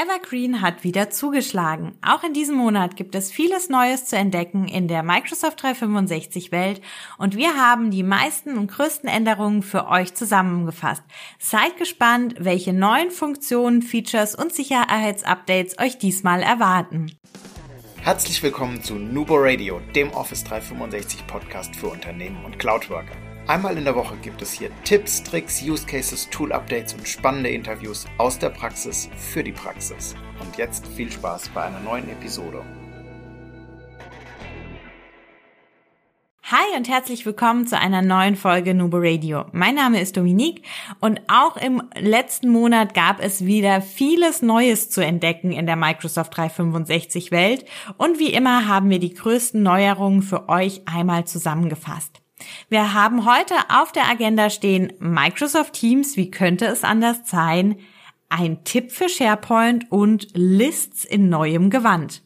Evergreen hat wieder zugeschlagen. Auch in diesem Monat gibt es vieles Neues zu entdecken in der Microsoft 365 Welt und wir haben die meisten und größten Änderungen für euch zusammengefasst. Seid gespannt, welche neuen Funktionen, Features und Sicherheitsupdates euch diesmal erwarten. Herzlich willkommen zu Nubo Radio, dem Office 365 Podcast für Unternehmen und Cloudworker. Einmal in der Woche gibt es hier Tipps, Tricks, Use Cases, Tool Updates und spannende Interviews aus der Praxis für die Praxis. Und jetzt viel Spaß bei einer neuen Episode. Hi und herzlich willkommen zu einer neuen Folge Nubo Radio. Mein Name ist Dominique und auch im letzten Monat gab es wieder vieles Neues zu entdecken in der Microsoft 365 Welt und wie immer haben wir die größten Neuerungen für euch einmal zusammengefasst. Wir haben heute auf der Agenda stehen Microsoft Teams, wie könnte es anders sein, ein Tipp für SharePoint und Lists in neuem Gewand.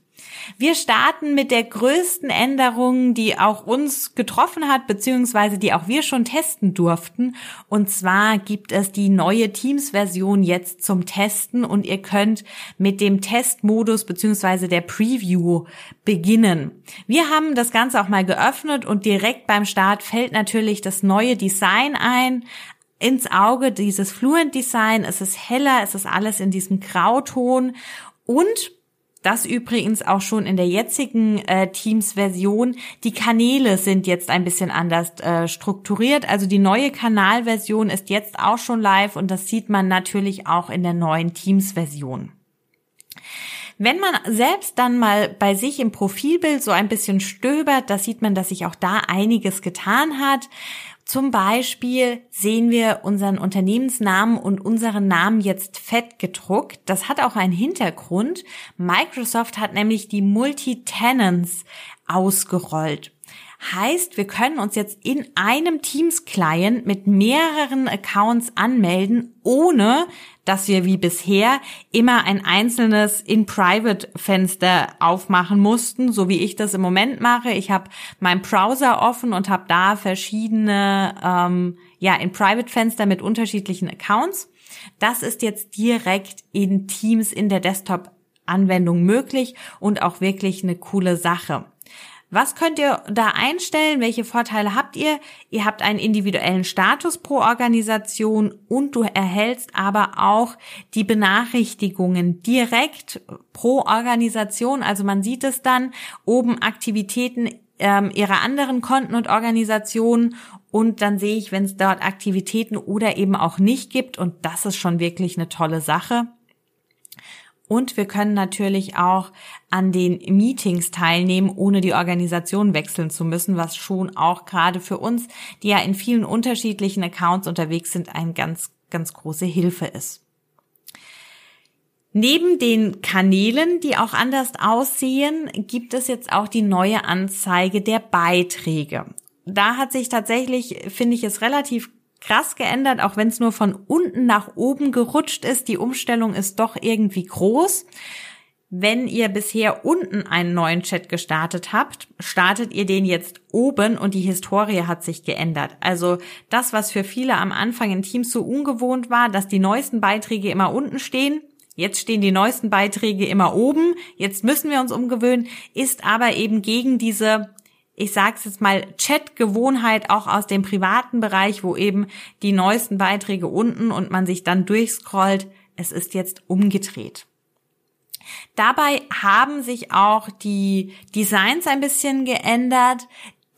Wir starten mit der größten Änderung, die auch uns getroffen hat, beziehungsweise die auch wir schon testen durften. Und zwar gibt es die neue Teams-Version jetzt zum Testen und ihr könnt mit dem Testmodus beziehungsweise der Preview beginnen. Wir haben das Ganze auch mal geöffnet und direkt beim Start fällt natürlich das neue Design ein ins Auge dieses Fluent Design. Es ist heller, es ist alles in diesem Grauton und das übrigens auch schon in der jetzigen äh, Teams-Version. Die Kanäle sind jetzt ein bisschen anders äh, strukturiert. Also die neue Kanalversion ist jetzt auch schon live und das sieht man natürlich auch in der neuen Teams-Version. Wenn man selbst dann mal bei sich im Profilbild so ein bisschen stöbert, da sieht man, dass sich auch da einiges getan hat. Zum Beispiel sehen wir unseren Unternehmensnamen und unseren Namen jetzt fett gedruckt. Das hat auch einen Hintergrund. Microsoft hat nämlich die Multi-Tenants ausgerollt. Heißt, wir können uns jetzt in einem Teams-Client mit mehreren Accounts anmelden, ohne dass wir wie bisher immer ein einzelnes In-Private-Fenster aufmachen mussten, so wie ich das im Moment mache. Ich habe meinen Browser offen und habe da verschiedene ähm, ja In-Private-Fenster mit unterschiedlichen Accounts. Das ist jetzt direkt in Teams in der Desktop-Anwendung möglich und auch wirklich eine coole Sache. Was könnt ihr da einstellen? Welche Vorteile habt ihr? Ihr habt einen individuellen Status pro Organisation und du erhältst aber auch die Benachrichtigungen direkt pro Organisation. Also man sieht es dann oben Aktivitäten ähm, ihrer anderen Konten und Organisationen und dann sehe ich, wenn es dort Aktivitäten oder eben auch nicht gibt und das ist schon wirklich eine tolle Sache. Und wir können natürlich auch an den Meetings teilnehmen, ohne die Organisation wechseln zu müssen, was schon auch gerade für uns, die ja in vielen unterschiedlichen Accounts unterwegs sind, ein ganz, ganz große Hilfe ist. Neben den Kanälen, die auch anders aussehen, gibt es jetzt auch die neue Anzeige der Beiträge. Da hat sich tatsächlich, finde ich es relativ krass geändert, auch wenn es nur von unten nach oben gerutscht ist. Die Umstellung ist doch irgendwie groß. Wenn ihr bisher unten einen neuen Chat gestartet habt, startet ihr den jetzt oben und die Historie hat sich geändert. Also das, was für viele am Anfang in Teams so ungewohnt war, dass die neuesten Beiträge immer unten stehen, Jetzt stehen die neuesten Beiträge immer oben. Jetzt müssen wir uns umgewöhnen, ist aber eben gegen diese ich sage es jetzt mal, Chat-Gewohnheit auch aus dem privaten Bereich, wo eben die neuesten Beiträge unten und man sich dann durchscrollt. Es ist jetzt umgedreht. Dabei haben sich auch die Designs ein bisschen geändert.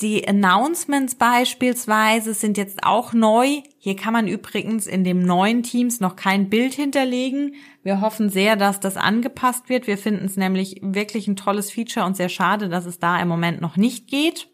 Die Announcements beispielsweise sind jetzt auch neu. Hier kann man übrigens in dem neuen Teams noch kein Bild hinterlegen. Wir hoffen sehr, dass das angepasst wird. Wir finden es nämlich wirklich ein tolles Feature und sehr schade, dass es da im Moment noch nicht geht.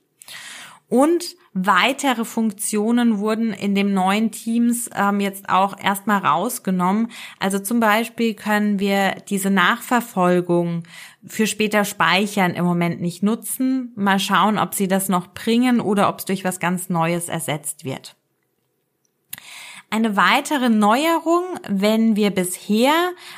Und weitere Funktionen wurden in dem neuen Teams ähm, jetzt auch erstmal rausgenommen. Also zum Beispiel können wir diese Nachverfolgung für später speichern im Moment nicht nutzen. Mal schauen, ob sie das noch bringen oder ob es durch was ganz Neues ersetzt wird. Eine weitere Neuerung, wenn wir bisher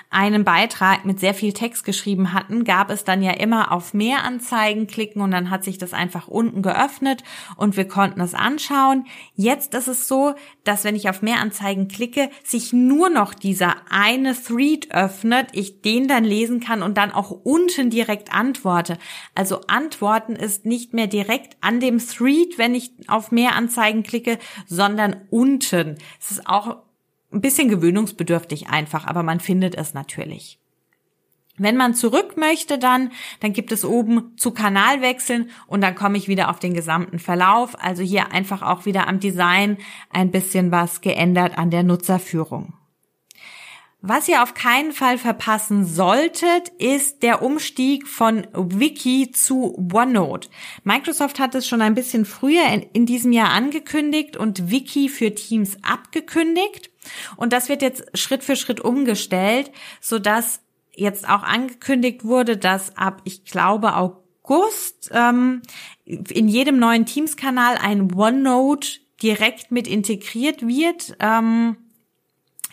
einen Beitrag mit sehr viel Text geschrieben hatten, gab es dann ja immer auf mehr Anzeigen klicken und dann hat sich das einfach unten geöffnet und wir konnten es anschauen. Jetzt ist es so, dass wenn ich auf mehr Anzeigen klicke, sich nur noch dieser eine Thread öffnet, ich den dann lesen kann und dann auch unten direkt antworte. Also antworten ist nicht mehr direkt an dem Thread, wenn ich auf mehr Anzeigen klicke, sondern unten. Es ist auch ein bisschen gewöhnungsbedürftig einfach, aber man findet es natürlich. Wenn man zurück möchte dann, dann gibt es oben zu Kanal wechseln und dann komme ich wieder auf den gesamten Verlauf. Also hier einfach auch wieder am Design ein bisschen was geändert an der Nutzerführung. Was ihr auf keinen Fall verpassen solltet, ist der Umstieg von Wiki zu OneNote. Microsoft hat es schon ein bisschen früher in, in, diesem Jahr angekündigt und Wiki für Teams abgekündigt. Und das wird jetzt Schritt für Schritt umgestellt, sodass jetzt auch angekündigt wurde, dass ab, ich glaube, August ähm, in jedem neuen Teams-Kanal ein OneNote direkt mit integriert wird. Ähm,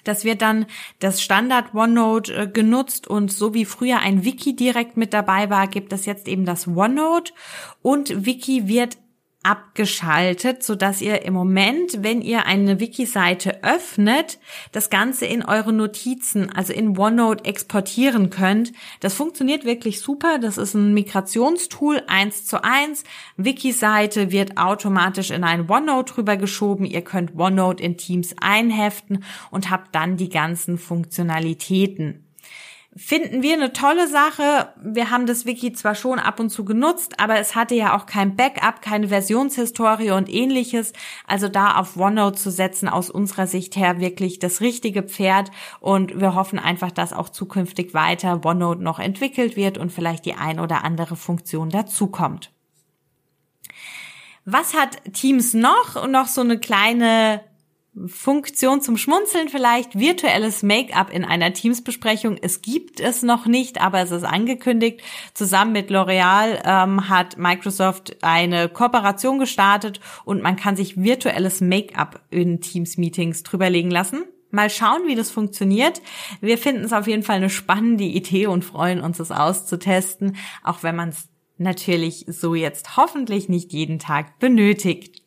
das wird dann das Standard OneNote äh, genutzt und so wie früher ein Wiki direkt mit dabei war, gibt es jetzt eben das OneNote. Und Wiki wird abgeschaltet, so dass ihr im Moment, wenn ihr eine Wiki-Seite öffnet, das Ganze in eure Notizen, also in OneNote exportieren könnt. Das funktioniert wirklich super. Das ist ein Migrationstool eins zu eins. Wiki-Seite wird automatisch in ein OneNote rübergeschoben. Ihr könnt OneNote in Teams einheften und habt dann die ganzen Funktionalitäten finden wir eine tolle Sache. Wir haben das Wiki zwar schon ab und zu genutzt, aber es hatte ja auch kein Backup, keine Versionshistorie und ähnliches. Also da auf OneNote zu setzen, aus unserer Sicht her wirklich das richtige Pferd. Und wir hoffen einfach, dass auch zukünftig weiter OneNote noch entwickelt wird und vielleicht die ein oder andere Funktion dazukommt. Was hat Teams noch? Und noch so eine kleine Funktion zum Schmunzeln vielleicht, virtuelles Make-up in einer Teams-Besprechung. Es gibt es noch nicht, aber es ist angekündigt. Zusammen mit L'Oreal ähm, hat Microsoft eine Kooperation gestartet und man kann sich virtuelles Make-up in Teams-Meetings drüberlegen lassen. Mal schauen, wie das funktioniert. Wir finden es auf jeden Fall eine spannende Idee und freuen uns, es auszutesten, auch wenn man es natürlich so jetzt hoffentlich nicht jeden Tag benötigt.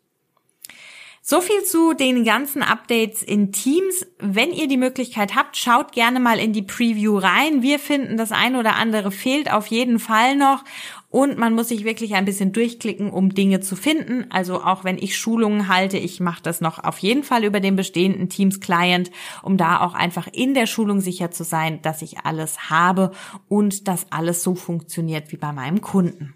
So viel zu den ganzen Updates in Teams. Wenn ihr die Möglichkeit habt, schaut gerne mal in die Preview rein. Wir finden, das eine oder andere fehlt auf jeden Fall noch. Und man muss sich wirklich ein bisschen durchklicken, um Dinge zu finden. Also auch wenn ich Schulungen halte, ich mache das noch auf jeden Fall über den bestehenden Teams Client, um da auch einfach in der Schulung sicher zu sein, dass ich alles habe und dass alles so funktioniert wie bei meinem Kunden.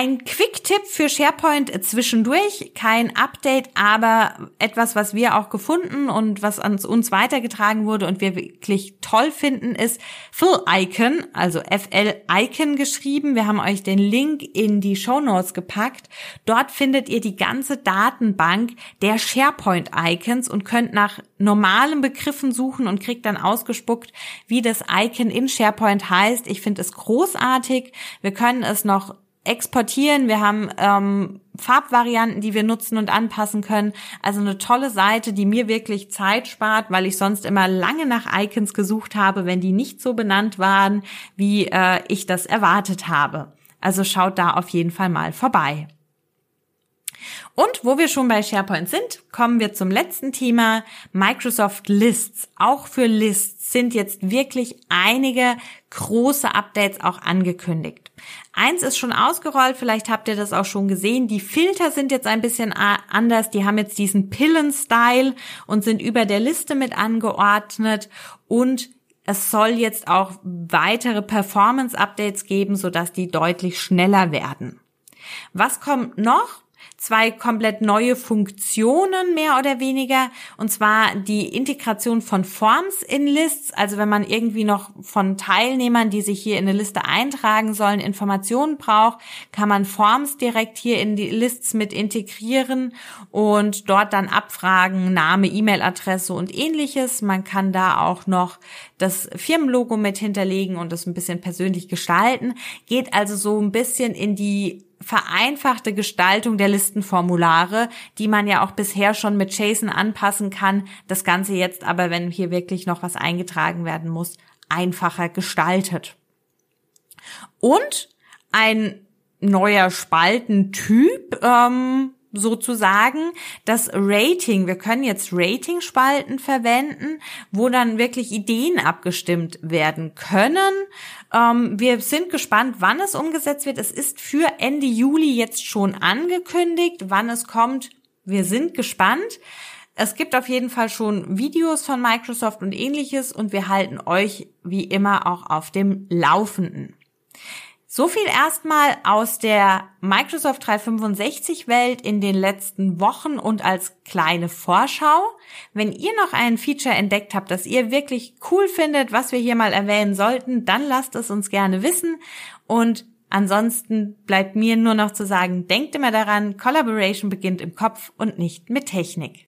Ein Quick-Tipp für SharePoint zwischendurch, kein Update, aber etwas, was wir auch gefunden und was an uns weitergetragen wurde und wir wirklich toll finden, ist Fill Icon, also FL Icon geschrieben. Wir haben euch den Link in die Show Notes gepackt. Dort findet ihr die ganze Datenbank der SharePoint Icons und könnt nach normalen Begriffen suchen und kriegt dann ausgespuckt, wie das Icon in SharePoint heißt. Ich finde es großartig. Wir können es noch exportieren. Wir haben ähm, Farbvarianten, die wir nutzen und anpassen können. Also eine tolle Seite, die mir wirklich Zeit spart, weil ich sonst immer lange nach Icons gesucht habe, wenn die nicht so benannt waren, wie äh, ich das erwartet habe. Also schaut da auf jeden Fall mal vorbei. Und wo wir schon bei SharePoint sind, kommen wir zum letzten Thema, Microsoft Lists. Auch für Lists sind jetzt wirklich einige große Updates auch angekündigt. Eins ist schon ausgerollt, vielleicht habt ihr das auch schon gesehen. Die Filter sind jetzt ein bisschen anders. Die haben jetzt diesen Pillen-Style und sind über der Liste mit angeordnet und es soll jetzt auch weitere Performance-Updates geben, sodass die deutlich schneller werden. Was kommt noch? Zwei komplett neue Funktionen mehr oder weniger. Und zwar die Integration von Forms in Lists. Also wenn man irgendwie noch von Teilnehmern, die sich hier in eine Liste eintragen sollen, Informationen braucht, kann man Forms direkt hier in die Lists mit integrieren und dort dann abfragen, Name, E-Mail-Adresse und ähnliches. Man kann da auch noch das Firmenlogo mit hinterlegen und das ein bisschen persönlich gestalten. Geht also so ein bisschen in die vereinfachte Gestaltung der Liste Listenformulare, die man ja auch bisher schon mit JSON anpassen kann. Das Ganze jetzt aber, wenn hier wirklich noch was eingetragen werden muss, einfacher gestaltet. Und ein neuer Spaltentyp, ähm, sozusagen das Rating. Wir können jetzt Rating-Spalten verwenden, wo dann wirklich Ideen abgestimmt werden können. Ähm, wir sind gespannt, wann es umgesetzt wird. Es ist für Ende Juli jetzt schon angekündigt. Wann es kommt, wir sind gespannt. Es gibt auf jeden Fall schon Videos von Microsoft und ähnliches und wir halten euch wie immer auch auf dem Laufenden. So viel erstmal aus der Microsoft 365 Welt in den letzten Wochen und als kleine Vorschau. Wenn ihr noch ein Feature entdeckt habt, das ihr wirklich cool findet, was wir hier mal erwähnen sollten, dann lasst es uns gerne wissen und Ansonsten bleibt mir nur noch zu sagen, denkt immer daran, Collaboration beginnt im Kopf und nicht mit Technik.